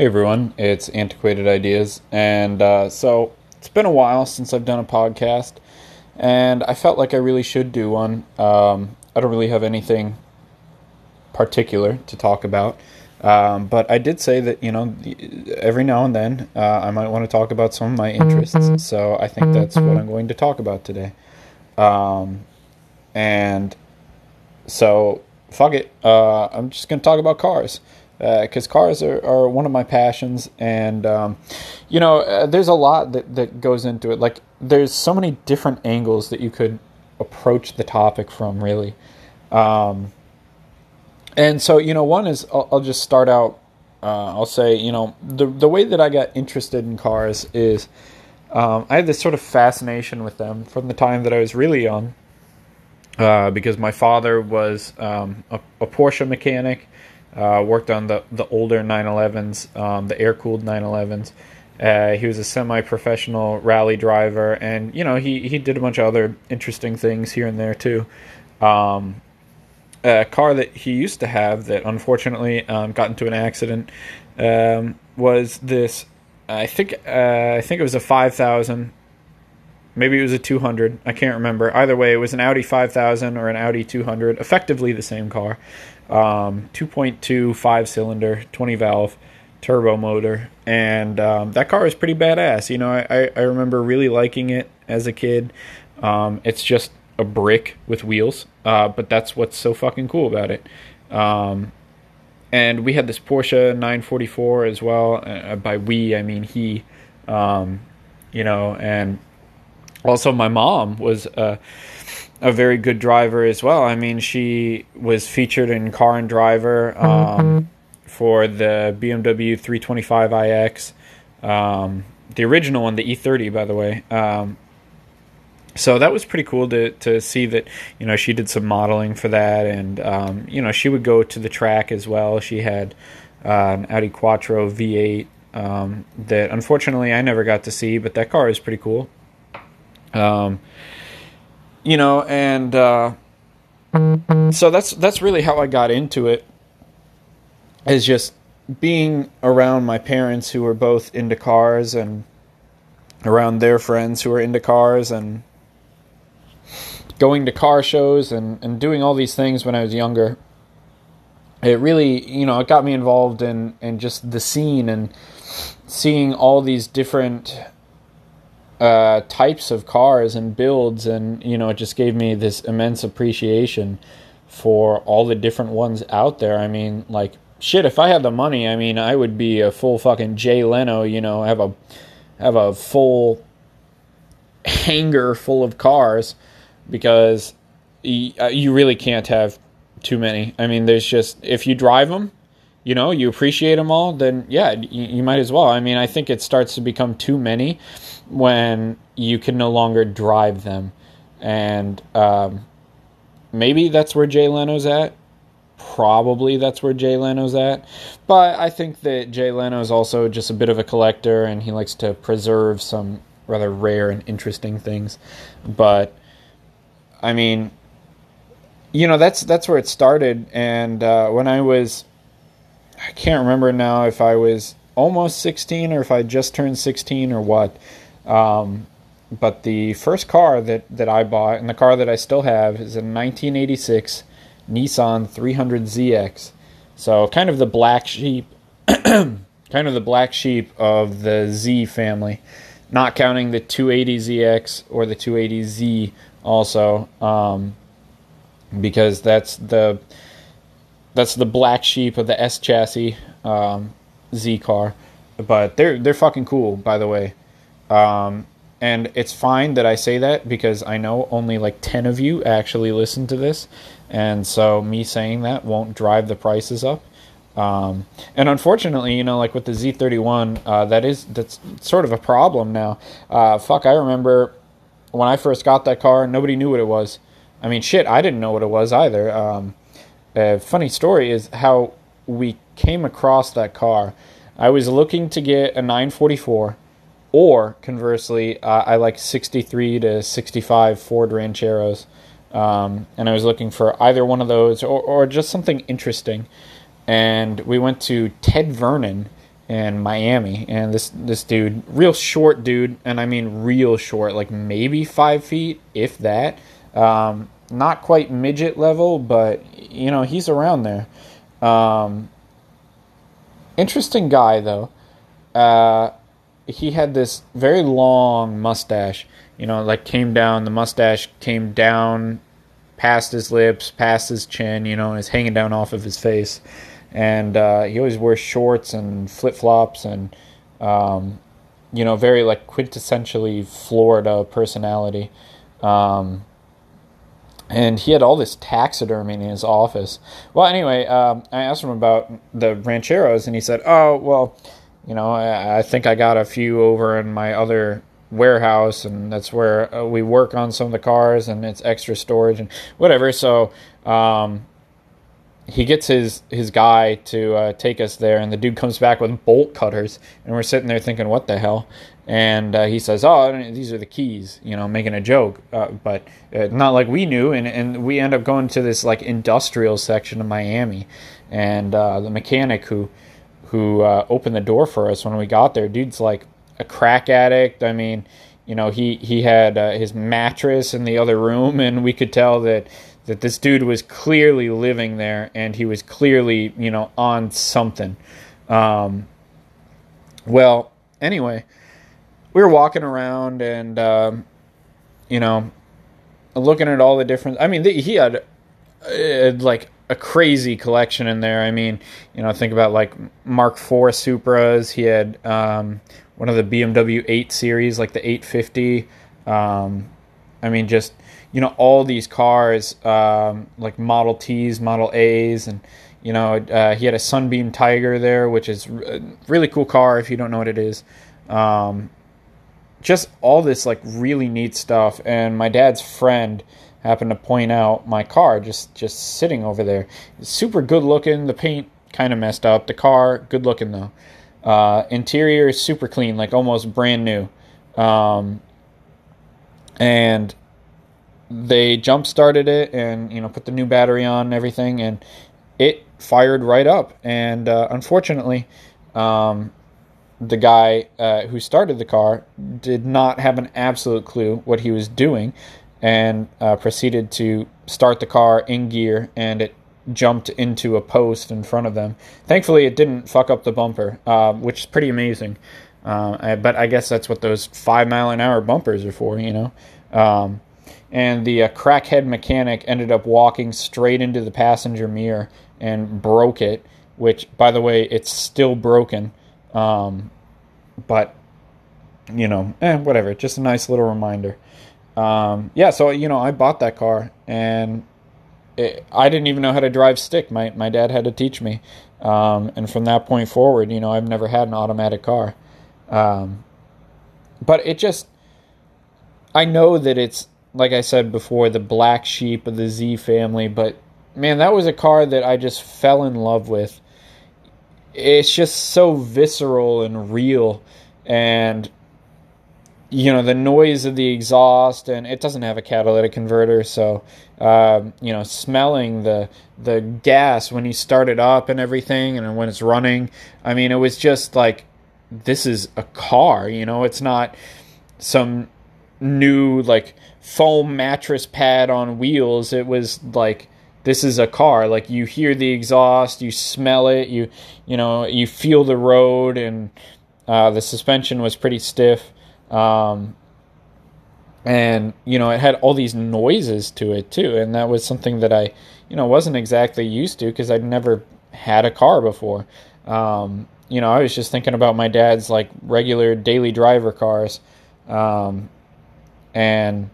Hey everyone, it's Antiquated Ideas, and uh, so it's been a while since I've done a podcast, and I felt like I really should do one. Um, I don't really have anything particular to talk about, um, but I did say that you know every now and then uh, I might want to talk about some of my interests, so I think that's what I'm going to talk about today. Um, and so fuck it, uh, I'm just going to talk about cars because uh, cars are, are one of my passions and um, you know uh, there's a lot that, that goes into it. Like there's so many different angles that you could approach the topic from really. Um, and so you know one is I'll, I'll just start out uh, I'll say you know the, the way that I got interested in cars is um, I had this sort of fascination with them from the time that I was really young uh, because my father was um, a, a Porsche mechanic uh, worked on the the older 911s, um, the air cooled 911s. Uh, he was a semi-professional rally driver, and you know he he did a bunch of other interesting things here and there too. Um, a car that he used to have that unfortunately um, got into an accident um, was this. I think uh, I think it was a 5000 maybe it was a 200 i can't remember either way it was an audi 5000 or an audi 200 effectively the same car um, 2.2 five cylinder 20 valve turbo motor. And um, that car is pretty badass. You know I, I remember really liking it as a kid. Um, it's just a brick with wheels uh, but that's what's so fucking cool about it. Um, and we had this porsche 944 as well. Uh, by we i mean he. Um, you know and also my mom was uh, a very good driver as well. I mean, she was featured in Car and Driver um, mm-hmm. for the BMW 325iX, um, the original one, the E30, by the way. Um, so that was pretty cool to to see that you know she did some modeling for that, and um, you know she would go to the track as well. She had uh, an Audi Quattro V8 um, that unfortunately I never got to see, but that car is pretty cool. Um, you know, and uh, so that's that's really how I got into it. Is just being around my parents who were both into cars and around their friends who were into cars and going to car shows and, and doing all these things when I was younger. It really, you know, it got me involved in, in just the scene and seeing all these different uh, types of cars and builds, and you know, it just gave me this immense appreciation for all the different ones out there. I mean, like shit, if I had the money, I mean, I would be a full fucking Jay Leno. You know, have a have a full hangar full of cars because uh, you really can't have too many. I mean, there's just if you drive them, you know, you appreciate them all, then yeah, you, you might as well. I mean, I think it starts to become too many when you can no longer drive them. And um, maybe that's where Jay Leno's at. Probably that's where Jay Leno's at. But I think that Jay Leno is also just a bit of a collector and he likes to preserve some rather rare and interesting things. But I mean, you know, that's that's where it started. And uh, when I was, I can't remember now if I was almost 16 or if I just turned 16 or what. Um, but the first car that, that I bought, and the car that I still have, is a 1986 Nissan 300ZX. So kind of the black sheep, kind of the black sheep of the Z family, not counting the 280ZX or the 280Z also, um, because that's the that's the black sheep of the S chassis um, Z car. But they're they're fucking cool, by the way. Um, and it's fine that I say that because I know only like 10 of you actually listen to this. And so me saying that won't drive the prices up. Um, and unfortunately, you know, like with the Z31, uh, that is, that's sort of a problem now. Uh, fuck, I remember when I first got that car, nobody knew what it was. I mean, shit, I didn't know what it was either. Um, a funny story is how we came across that car. I was looking to get a 944 or conversely, uh, I like 63 to 65 Ford Rancheros. Um, and I was looking for either one of those or, or just something interesting. And we went to Ted Vernon in Miami, and this this dude, real short dude, and I mean real short, like maybe five feet, if that. Um, not quite midget level, but you know he's around there. Um, interesting guy though. Uh, he had this very long mustache. You know, like came down. The mustache came down past his lips, past his chin. You know, and hanging down off of his face and uh, he always wears shorts and flip flops and um, you know very like quintessentially Florida personality. Um, and he had all this taxidermy in his office. Well, anyway, um, I asked him about the rancheros, and he said, "Oh, well, you know, I, I think I got a few over in my other warehouse, and that's where uh, we work on some of the cars, and it's extra storage and whatever." So, um, he gets his his guy to uh, take us there, and the dude comes back with bolt cutters, and we're sitting there thinking, "What the hell?" And uh, he says, "Oh, these are the keys," you know, making a joke, uh, but uh, not like we knew. And and we end up going to this like industrial section of Miami, and uh, the mechanic who who uh, opened the door for us when we got there, dude's like a crack addict. I mean, you know, he he had his mattress in the other room, and we could tell that that this dude was clearly living there and he was clearly, you know, on something. Um, well, anyway, we were walking around and, um, you know, looking at all the different. I mean, he had uh, like a crazy collection in there. I mean, you know, think about like Mark IV Supras. He had um, one of the BMW 8 series, like the 850. Um, I mean, just you know all these cars um, like Model Ts, Model As, and you know uh, he had a Sunbeam Tiger there, which is a really cool car if you don't know what it is. Um, just all this like really neat stuff, and my dad's friend happened to point out my car just just sitting over there. super good looking. The paint kind of messed up. The car good looking though. Uh, interior is super clean, like almost brand new. Um, and they jump started it and you know put the new battery on and everything and it fired right up and uh, unfortunately um, the guy uh, who started the car did not have an absolute clue what he was doing and uh, proceeded to start the car in gear and it jumped into a post in front of them thankfully it didn't fuck up the bumper uh, which is pretty amazing uh, but i guess that's what those five mile an hour bumpers are for you know um, and the uh, crackhead mechanic ended up walking straight into the passenger mirror and broke it. Which, by the way, it's still broken. Um, but you know, eh, whatever. Just a nice little reminder. Um, yeah, so you know, I bought that car, and it, I didn't even know how to drive stick. My my dad had to teach me, um, and from that point forward, you know, I've never had an automatic car. Um, but it just, I know that it's like I said before, the black sheep of the Z family, but man, that was a car that I just fell in love with. It's just so visceral and real, and you know the noise of the exhaust, and it doesn't have a catalytic converter, so um, you know smelling the the gas when you start it up and everything, and when it's running. I mean, it was just like this is a car. You know, it's not some new like foam mattress pad on wheels. It was like this is a car. Like you hear the exhaust, you smell it, you you know you feel the road, and uh, the suspension was pretty stiff. Um, and you know it had all these noises to it too, and that was something that I you know wasn't exactly used to because I'd never had a car before. Um, you know, I was just thinking about my dad's like regular daily driver cars. Um, and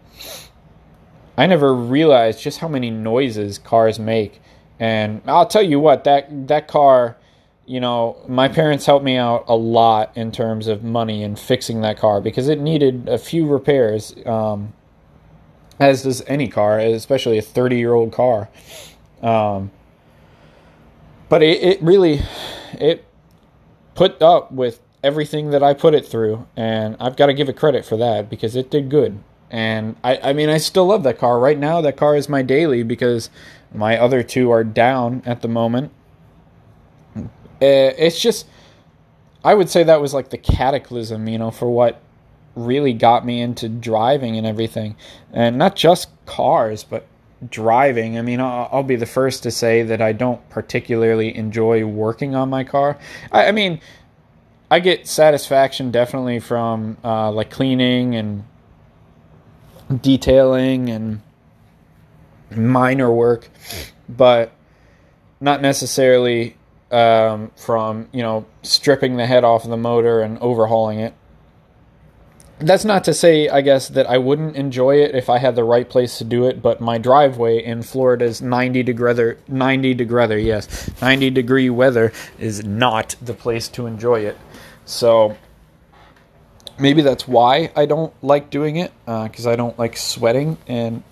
I never realized just how many noises cars make. And I'll tell you what, that that car, you know, my parents helped me out a lot in terms of money and fixing that car because it needed a few repairs, um, as does any car, especially a 30 year old car. Um, but it, it really, it put up with everything that I put it through, and I've got to give it credit for that because it did good. And I, I mean, I still love that car. Right now, that car is my daily because my other two are down at the moment. Uh, it's just, I would say that was like the cataclysm, you know, for what really got me into driving and everything. And not just cars, but driving. I mean, I'll, I'll, be the first to say that I don't particularly enjoy working on my car. I, I mean, I get satisfaction definitely from uh, like cleaning and detailing and minor work, but not necessarily um, from you know stripping the head off of the motor and overhauling it that's not to say, I guess, that I wouldn't enjoy it if I had the right place to do it, but my driveway in Florida's 90 degree, 90 degree, yes, 90 degree weather is not the place to enjoy it. So maybe that's why I don't like doing it, because uh, I don't like sweating and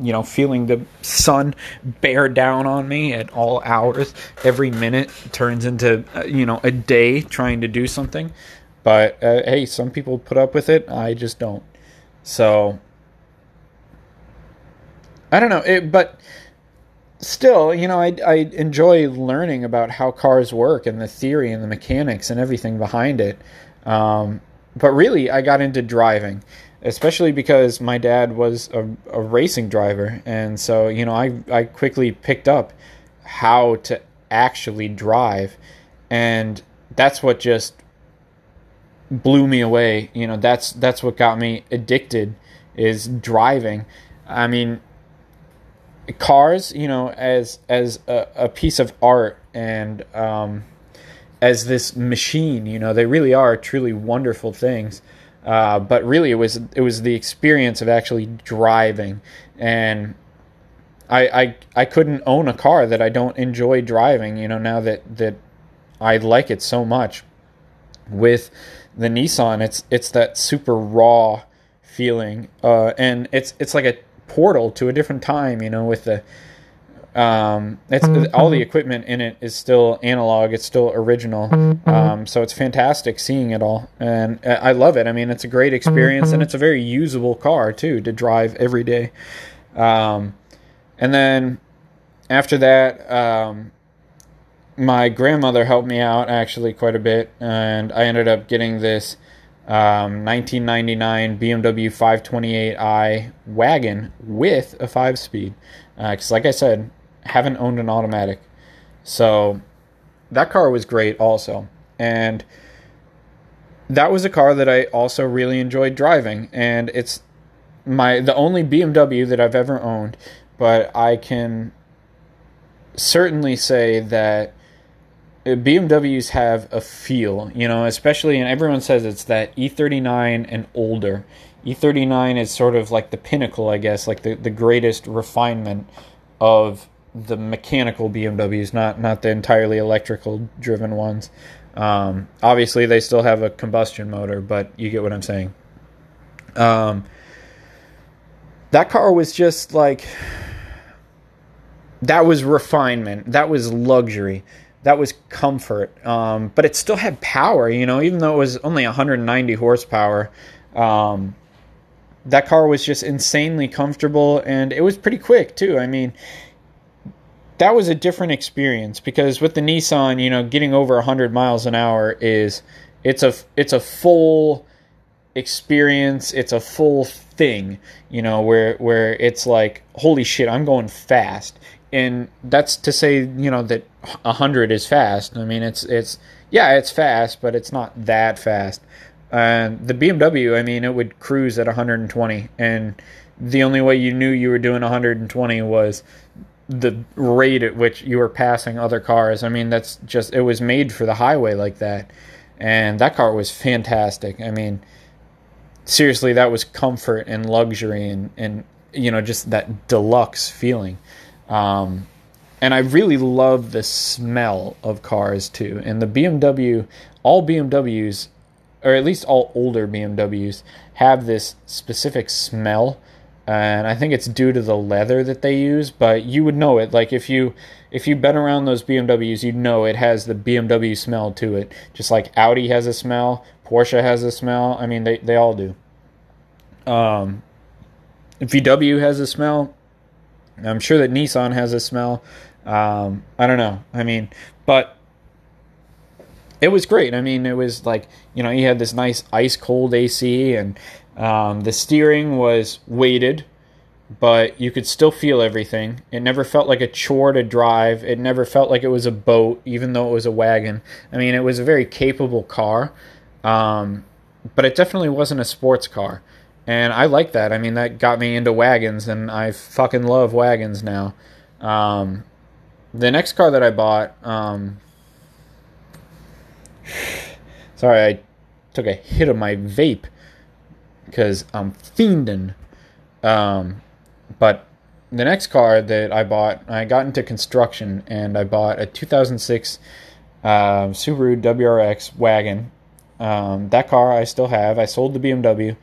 you know, feeling the sun bear down on me at all hours. Every minute turns into, uh, you know, a day trying to do something. But uh, hey, some people put up with it. I just don't. So I don't know. It, but still, you know, I, I enjoy learning about how cars work and the theory and the mechanics and everything behind it. Um, but really, I got into driving, especially because my dad was a, a racing driver, and so you know, I I quickly picked up how to actually drive, and that's what just blew me away. You know, that's that's what got me addicted is driving. I mean, cars, you know, as as a, a piece of art and um, as this machine, you know, they really are truly wonderful things. Uh, but really, it was it was the experience of actually driving, and I, I I couldn't own a car that I don't enjoy driving. You know, now that that I like it so much, with the Nissan, it's it's that super raw feeling, uh, and it's it's like a portal to a different time. You know, with the um, it's mm-hmm. all the equipment in it is still analog. It's still original. Mm-hmm. Um, so it's fantastic seeing it all, and I love it. I mean, it's a great experience, and mm-hmm. it's a very usable car too to drive every day. Um, and then after that, um, my grandmother helped me out actually quite a bit, and I ended up getting this um, 1999 BMW 528i wagon with a five speed. Because, uh, like I said, haven't owned an automatic. So that car was great also. And that was a car that I also really enjoyed driving. And it's my the only BMW that I've ever owned. But I can certainly say that BMWs have a feel, you know, especially, and everyone says it's that E39 and older. E39 is sort of like the pinnacle, I guess, like the, the greatest refinement of the mechanical BMWs, not not the entirely electrical driven ones. Um, obviously, they still have a combustion motor, but you get what I'm saying. Um, that car was just like that was refinement, that was luxury that was comfort, um, but it still had power. You know, even though it was only 190 horsepower, um, that car was just insanely comfortable, and it was pretty quick too. I mean, that was a different experience because with the Nissan, you know, getting over 100 miles an hour is it's a it's a full experience. It's a full thing, you know, where where it's like, holy shit, I'm going fast and that's to say, you know, that 100 is fast. I mean, it's it's yeah, it's fast, but it's not that fast. And the BMW, I mean, it would cruise at 120, and the only way you knew you were doing 120 was the rate at which you were passing other cars. I mean, that's just it was made for the highway like that, and that car was fantastic. I mean, seriously, that was comfort and luxury and and you know just that deluxe feeling. Um, and I really love the smell of cars too. And the BMW, all BMWs, or at least all older BMWs, have this specific smell. And I think it's due to the leather that they use, but you would know it. Like if you if you've been around those BMWs, you'd know it has the BMW smell to it. Just like Audi has a smell, Porsche has a smell. I mean, they, they all do. Um, VW has a smell. I'm sure that Nissan has a smell. Um, I don't know. I mean, but it was great. I mean, it was like you know you had this nice ice cold AC, and um, the steering was weighted, but you could still feel everything. It never felt like a chore to drive. It never felt like it was a boat, even though it was a wagon. I mean, it was a very capable car, um, but it definitely wasn't a sports car. And I like that. I mean, that got me into wagons, and I fucking love wagons now. Um, the next car that I bought, um, sorry, I took a hit of my vape because I'm fiending. Um, but the next car that I bought, I got into construction and I bought a 2006 uh, Subaru WRX wagon. Um, that car I still have. I sold the BMW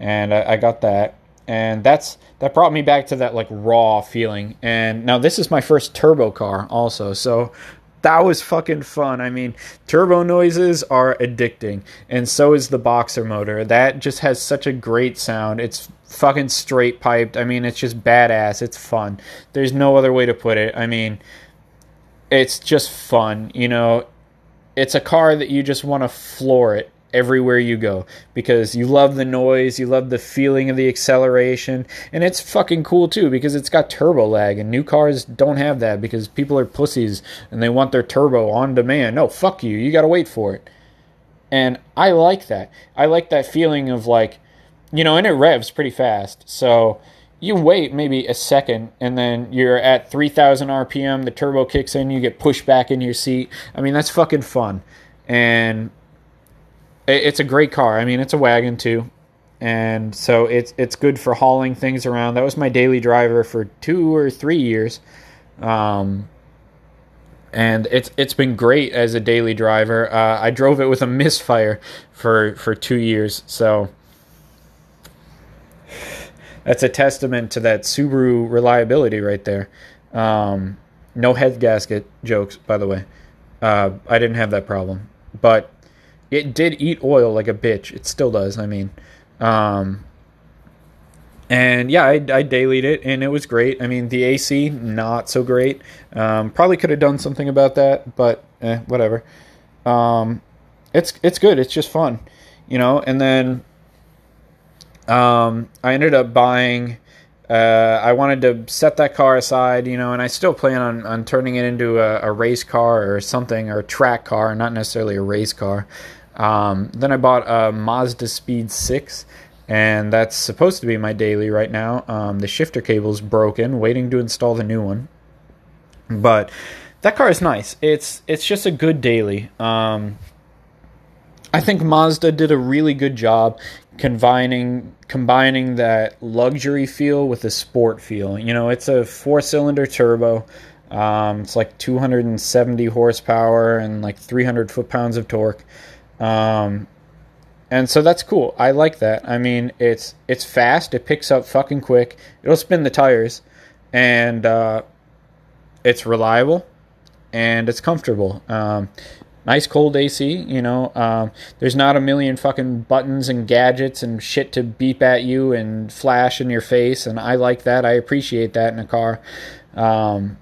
and I, I got that. And that's that brought me back to that like raw feeling. And now this is my first turbo car also. So that was fucking fun. I mean, turbo noises are addicting, and so is the boxer motor. That just has such a great sound. It's fucking straight piped. I mean, it's just badass. It's fun. There's no other way to put it. I mean, it's just fun. You know, it's a car that you just want to floor it everywhere you go because you love the noise, you love the feeling of the acceleration, and it's fucking cool too because it's got turbo lag and new cars don't have that because people are pussies and they want their turbo on demand. No, fuck you. You got to wait for it. And I like that. I like that feeling of like, you know, and it revs pretty fast. So you wait maybe a second and then you're at 3000 RPM, the turbo kicks in, you get pushed back in your seat. I mean, that's fucking fun. And it's a great car. I mean, it's a wagon too, and so it's it's good for hauling things around. That was my daily driver for two or three years, um, and it's it's been great as a daily driver. Uh, I drove it with a misfire for for two years, so that's a testament to that Subaru reliability right there. Um, no head gasket jokes, by the way. Uh, I didn't have that problem, but it did eat oil like a bitch. It still does. I mean, um, and yeah, I, I dailied it and it was great. I mean, the AC not so great. Um, probably could have done something about that, but eh, whatever. Um, it's it's good. It's just fun, you know. And then um, I ended up buying. Uh, I wanted to set that car aside, you know, and I still plan on, on turning it into a, a race car or something, or a track car, not necessarily a race car. Um, then I bought a Mazda Speed 6, and that's supposed to be my daily right now. Um, the shifter cable's broken, waiting to install the new one. But that car is nice. It's it's just a good daily. Um, I think Mazda did a really good job combining combining that luxury feel with the sport feel. You know, it's a four cylinder turbo. Um, it's like 270 horsepower and like 300 foot pounds of torque. Um, and so that's cool. I like that. I mean, it's it's fast. It picks up fucking quick. It'll spin the tires, and uh, it's reliable, and it's comfortable. Um, nice cold AC. You know, um, there's not a million fucking buttons and gadgets and shit to beep at you and flash in your face, and I like that. I appreciate that in a car. Um,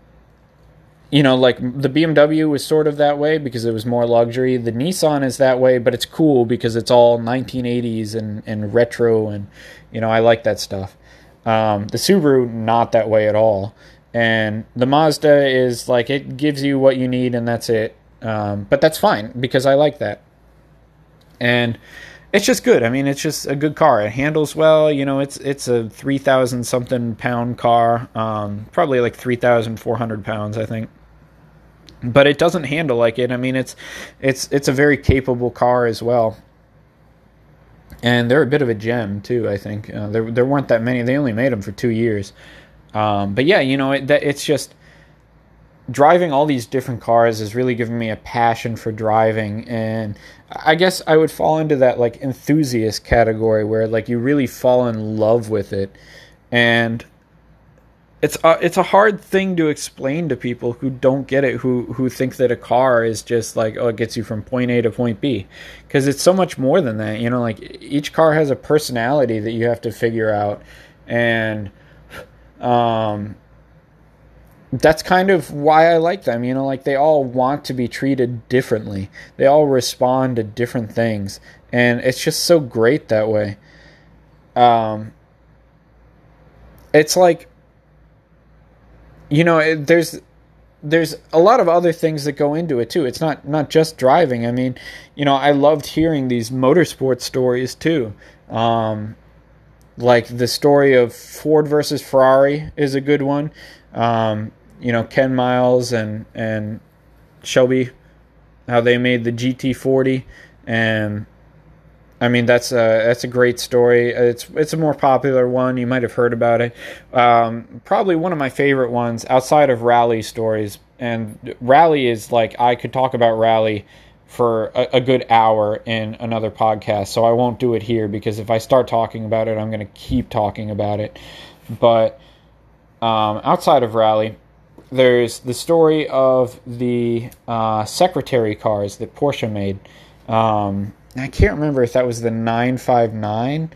you know, like the BMW was sort of that way because it was more luxury. The Nissan is that way, but it's cool because it's all 1980s and, and retro, and you know, I like that stuff. Um, the Subaru, not that way at all. And the Mazda is like it gives you what you need, and that's it. Um, but that's fine because I like that. And it's just good. I mean, it's just a good car. It handles well. You know, it's it's a three thousand something pound car, um, probably like three thousand four hundred pounds, I think but it doesn't handle like it. I mean, it's it's it's a very capable car as well, and they're a bit of a gem too. I think uh, there there weren't that many. They only made them for two years, um, but yeah, you know, it, that, it's just driving all these different cars has really given me a passion for driving and i guess i would fall into that like enthusiast category where like you really fall in love with it and it's a, it's a hard thing to explain to people who don't get it who who think that a car is just like oh it gets you from point A to point B because it's so much more than that you know like each car has a personality that you have to figure out and um that's kind of why I like them. You know, like they all want to be treated differently. They all respond to different things, and it's just so great that way. Um, it's like, you know, it, there's there's a lot of other things that go into it too. It's not not just driving. I mean, you know, I loved hearing these motorsport stories too. Um, like the story of Ford versus Ferrari is a good one. Um, you know Ken Miles and and Shelby, how they made the GT40, and I mean that's a that's a great story. It's it's a more popular one. You might have heard about it. Um, probably one of my favorite ones outside of rally stories. And rally is like I could talk about rally for a, a, good hour in another podcast. So I won't do it here because if I start talking about it, I'm going to keep talking about it. But um, outside of rally, there's the story of the uh, secretary cars that Porsche made. Um, I can't remember if that was the 959,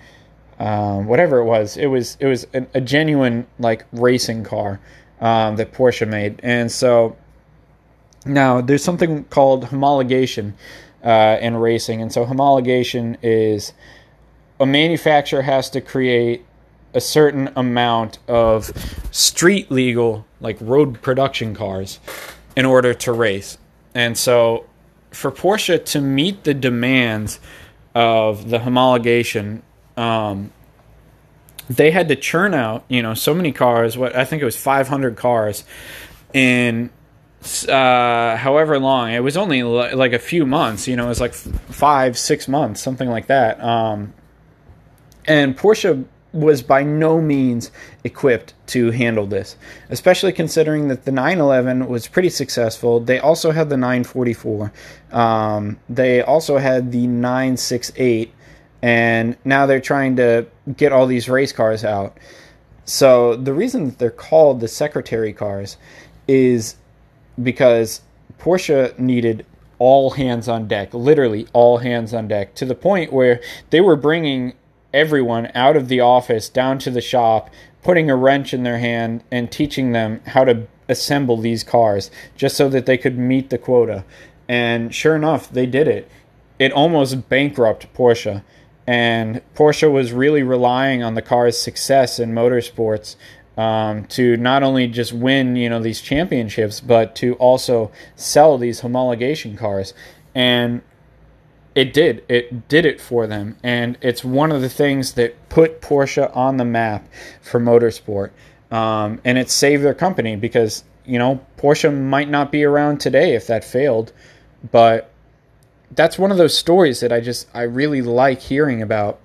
um, whatever it was. It was it was a, a genuine like racing car um, that Porsche made, and so now there's something called homologation uh, in racing, and so homologation is a manufacturer has to create a certain amount of street legal, like road production cars, in order to race. And so, for Porsche to meet the demands of the homologation, um, they had to churn out, you know, so many cars. What I think it was 500 cars in uh, however long. It was only like a few months. You know, it was like five, six months, something like that. Um, and Porsche was by no means equipped to handle this, especially considering that the 911 was pretty successful. They also had the 944. Um, they also had the 968, and now they're trying to get all these race cars out. So the reason that they're called the secretary cars is because Porsche needed all hands on deck, literally all hands on deck, to the point where they were bringing everyone out of the office down to the shop, putting a wrench in their hand and teaching them how to assemble these cars just so that they could meet the quota. And sure enough, they did it. It almost bankrupted Porsche. And Porsche was really relying on the car's success in motorsports um, to not only just win, you know, these championships, but to also sell these homologation cars. And it did. It did it for them. And it's one of the things that put Porsche on the map for motorsport. Um, and it saved their company because, you know, Porsche might not be around today if that failed. But that's one of those stories that I just, I really like hearing about.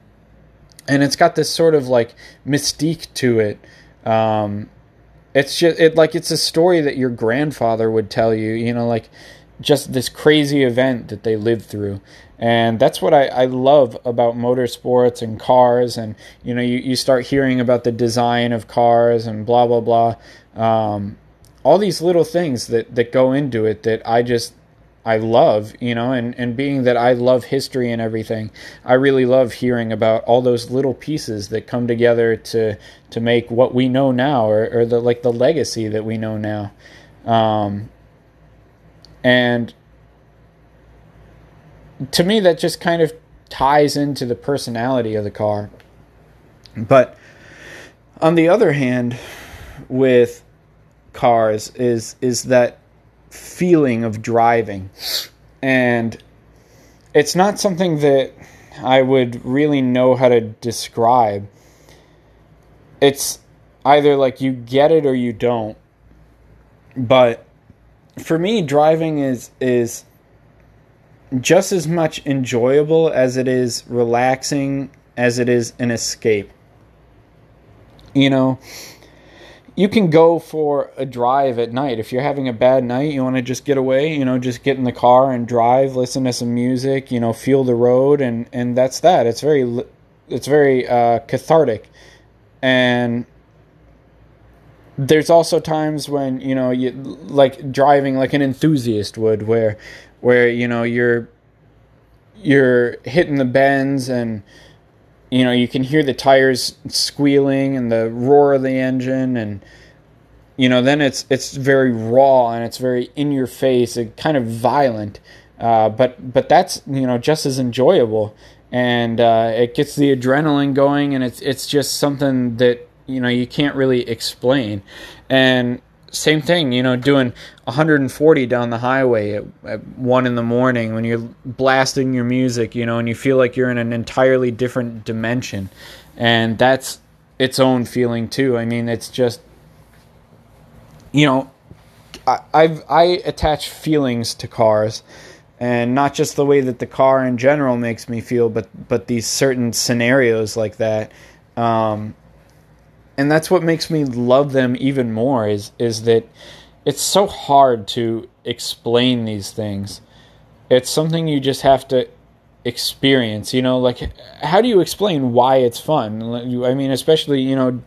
And it's got this sort of like mystique to it. Um, it's just, it like, it's a story that your grandfather would tell you, you know, like, just this crazy event that they lived through and that's what I, I love about motorsports and cars and you know you, you start hearing about the design of cars and blah blah blah um, all these little things that, that go into it that I just I love, you know, and, and being that I love history and everything, I really love hearing about all those little pieces that come together to to make what we know now or, or the like the legacy that we know now. Um, and to me, that just kind of ties into the personality of the car. But on the other hand, with cars is is that feeling of driving, and it's not something that I would really know how to describe. It's either like you get it or you don't. But for me, driving is is just as much enjoyable as it is relaxing as it is an escape. You know, you can go for a drive at night. If you're having a bad night, you want to just get away, you know, just get in the car and drive, listen to some music, you know, feel the road and and that's that. It's very it's very uh, cathartic. And there's also times when, you know, you like driving like an enthusiast would where where you know you're you're hitting the bends and you know you can hear the tires squealing and the roar of the engine and you know, then it's it's very raw and it's very in your face and kind of violent. Uh, but but that's you know just as enjoyable, and uh, it gets the adrenaline going, and it's it's just something that you know you can't really explain. And same thing, you know, doing 140 down the highway at, at, one in the morning when you're blasting your music, you know, and you feel like you're in an entirely different dimension, and that's its own feeling too. I mean, it's just you know, I, I've I attach feelings to cars, and not just the way that the car in general makes me feel, but but these certain scenarios like that. Um, and that's what makes me love them even more is is that it's so hard to explain these things. It's something you just have to experience, you know, like how do you explain why it's fun? I mean, especially, you know,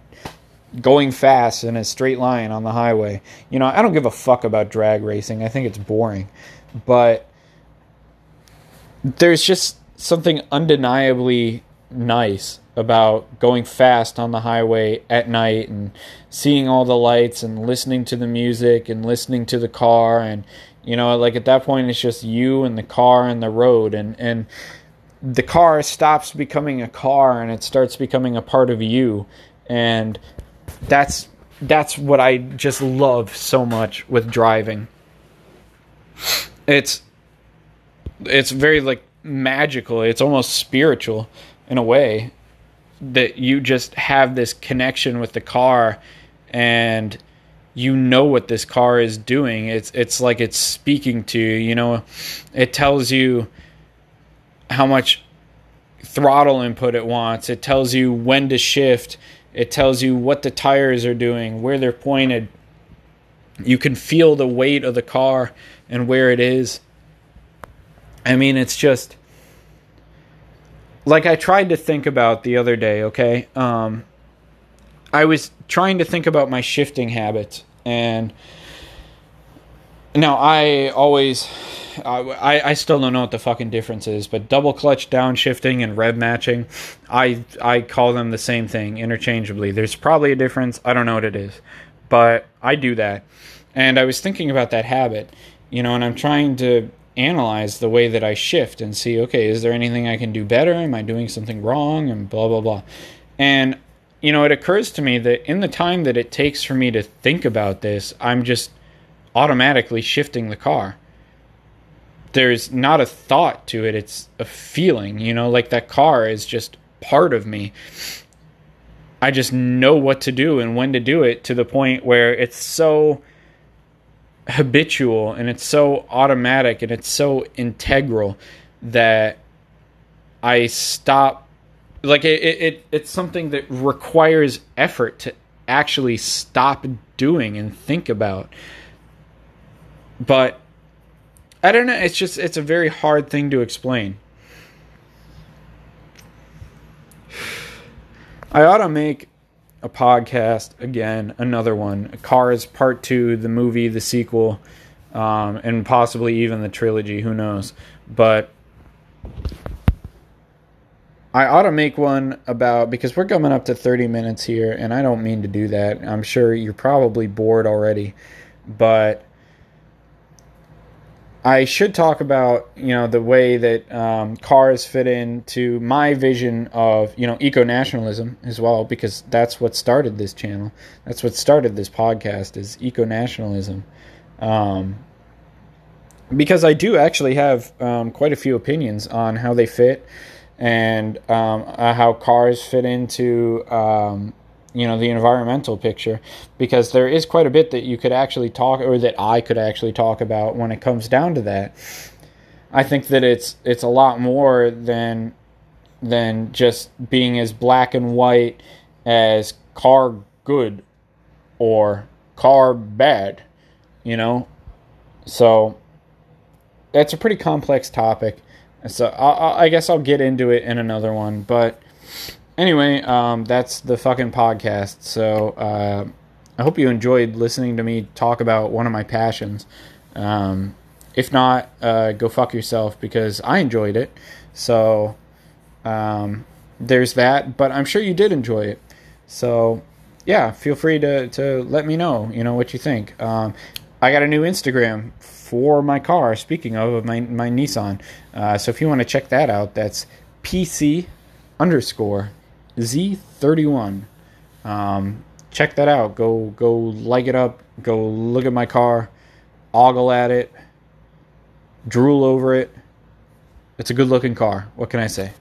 going fast in a straight line on the highway. You know, I don't give a fuck about drag racing. I think it's boring. But there's just something undeniably nice about going fast on the highway at night and seeing all the lights and listening to the music and listening to the car and you know like at that point it's just you and the car and the road and and the car stops becoming a car and it starts becoming a part of you and that's that's what I just love so much with driving. It's it's very like magical. It's almost spiritual in a way that you just have this connection with the car and you know what this car is doing. It's it's like it's speaking to you, you know. It tells you how much throttle input it wants. It tells you when to shift. It tells you what the tires are doing, where they're pointed. You can feel the weight of the car and where it is. I mean, it's just like I tried to think about the other day, okay? Um, I was trying to think about my shifting habits and now I always I, I still don't know what the fucking difference is, but double clutch downshifting and rev matching, I I call them the same thing interchangeably. There's probably a difference. I don't know what it is, but I do that, and I was thinking about that habit, you know, and I'm trying to analyze the way that I shift and see, okay, is there anything I can do better? Am I doing something wrong? And blah blah blah, and you know, it occurs to me that in the time that it takes for me to think about this, I'm just automatically shifting the car there's not a thought to it it's a feeling you know like that car is just part of me i just know what to do and when to do it to the point where it's so habitual and it's so automatic and it's so integral that i stop like it, it it's something that requires effort to actually stop doing and think about but I don't know. It's just it's a very hard thing to explain. I ought to make a podcast again, another one, Cars Part Two, the movie, the sequel, um, and possibly even the trilogy. Who knows? But I ought to make one about because we're coming up to 30 minutes here, and I don't mean to do that. I'm sure you're probably bored already, but I should talk about you know the way that um, cars fit into my vision of you know eco nationalism as well because that's what started this channel. That's what started this podcast is eco nationalism. Um, because I do actually have um, quite a few opinions on how they fit and um, uh, how cars fit into um, you know the environmental picture because there is quite a bit that you could actually talk or that I could actually talk about when it comes down to that. I think that it's it's a lot more than than just being as black and white as car good or car bad, you know. So that's a pretty complex topic. So I, I guess I'll get into it in another one, but anyway, um, that's the fucking podcast. So uh, I hope you enjoyed listening to me talk about one of my passions. Um, if not, uh, go fuck yourself because I enjoyed it. So um, there's that. But I'm sure you did enjoy it. So yeah, feel free to, to let me know, you know, what you think. Um, I got a new Instagram for my car, speaking of, my, my Nissan. Uh, so if you want to check that out, that's PC underscore Z31. Um, check that out. Go go like it up. Go look at my car, ogle at it, drool over it. It's a good looking car. What can I say?